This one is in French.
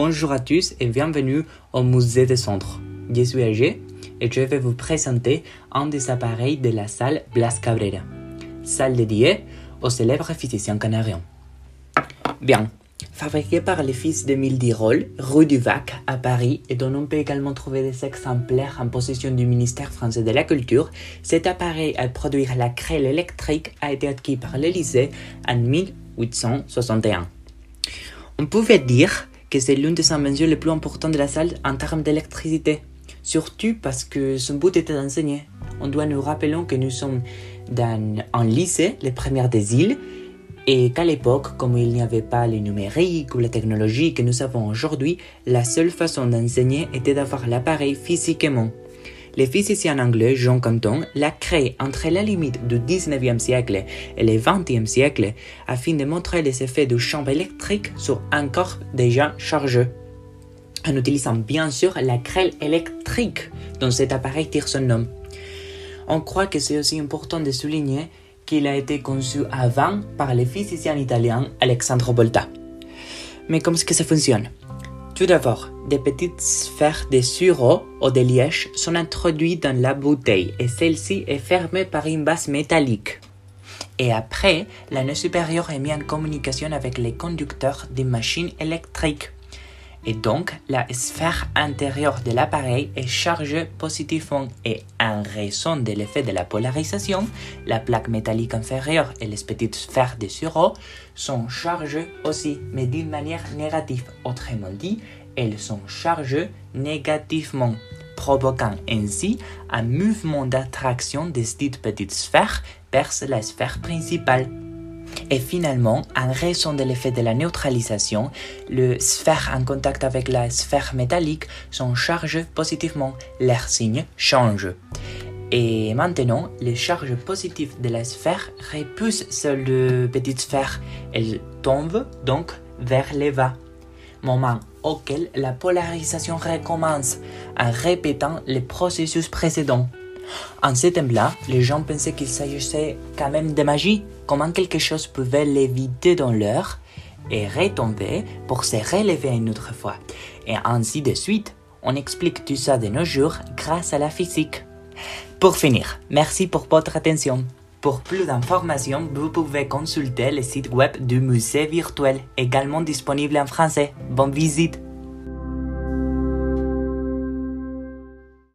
Bonjour à tous et bienvenue au musée des centres. Je suis Age et je vais vous présenter un des appareils de la salle Blas Cabrera, salle dédiée au célèbre physicien canadien. Bien, fabriqué par les fils d'Émile Dirol, rue du Vac, à Paris, et dont on peut également trouver des exemplaires en possession du ministère français de la Culture, cet appareil à produire la crêle électrique a été acquis par l'Élysée en 1861. On pouvait dire que c'est l'une des inventions les plus importantes de la salle en termes d'électricité, surtout parce que son but était d'enseigner. On doit nous rappeler que nous sommes dans un lycée, les premières des îles, et qu'à l'époque, comme il n'y avait pas les numériques ou la technologie que nous avons aujourd'hui, la seule façon d'enseigner était d'avoir l'appareil physiquement. Le physicien anglais John Canton l'a créé entre la limite du 19e siècle et le 20e siècle afin de montrer les effets du champ électrique sur un corps déjà chargé. En utilisant bien sûr la crêle électrique dont cet appareil tire son nom. On croit que c'est aussi important de souligner qu'il a été conçu avant par le physicien italien Alexandre Volta. Mais comment est-ce que ça fonctionne? Tout d'abord, des petites sphères de sureau ou de liège sont introduites dans la bouteille et celle-ci est fermée par une base métallique. Et après, l'anneau supérieur est mis en communication avec les conducteurs des machines électriques et donc la sphère intérieure de l'appareil est chargée positivement et en raison de l'effet de la polarisation, la plaque métallique inférieure et les petites sphères de sureau sont chargées aussi, mais d'une manière négative. Autrement dit, elles sont chargées négativement, provoquant ainsi un mouvement d'attraction des petites sphères vers la sphère principale. Et finalement, en raison de l'effet de la neutralisation, les sphères en contact avec la sphère métallique sont chargées positivement. Leur signe change. Et maintenant, les charges positives de la sphère repoussent sur la petite sphère. Elles tombent donc vers le bas. Moment auquel la polarisation recommence en répétant le processus précédent. En ce temps-là, les gens pensaient qu'il s'agissait quand même de magie, comment quelque chose pouvait léviter dans l'air et retomber pour se relever une autre fois. Et ainsi de suite, on explique tout ça de nos jours grâce à la physique. Pour finir, merci pour votre attention. Pour plus d'informations, vous pouvez consulter le site web du musée virtuel, également disponible en français. Bonne visite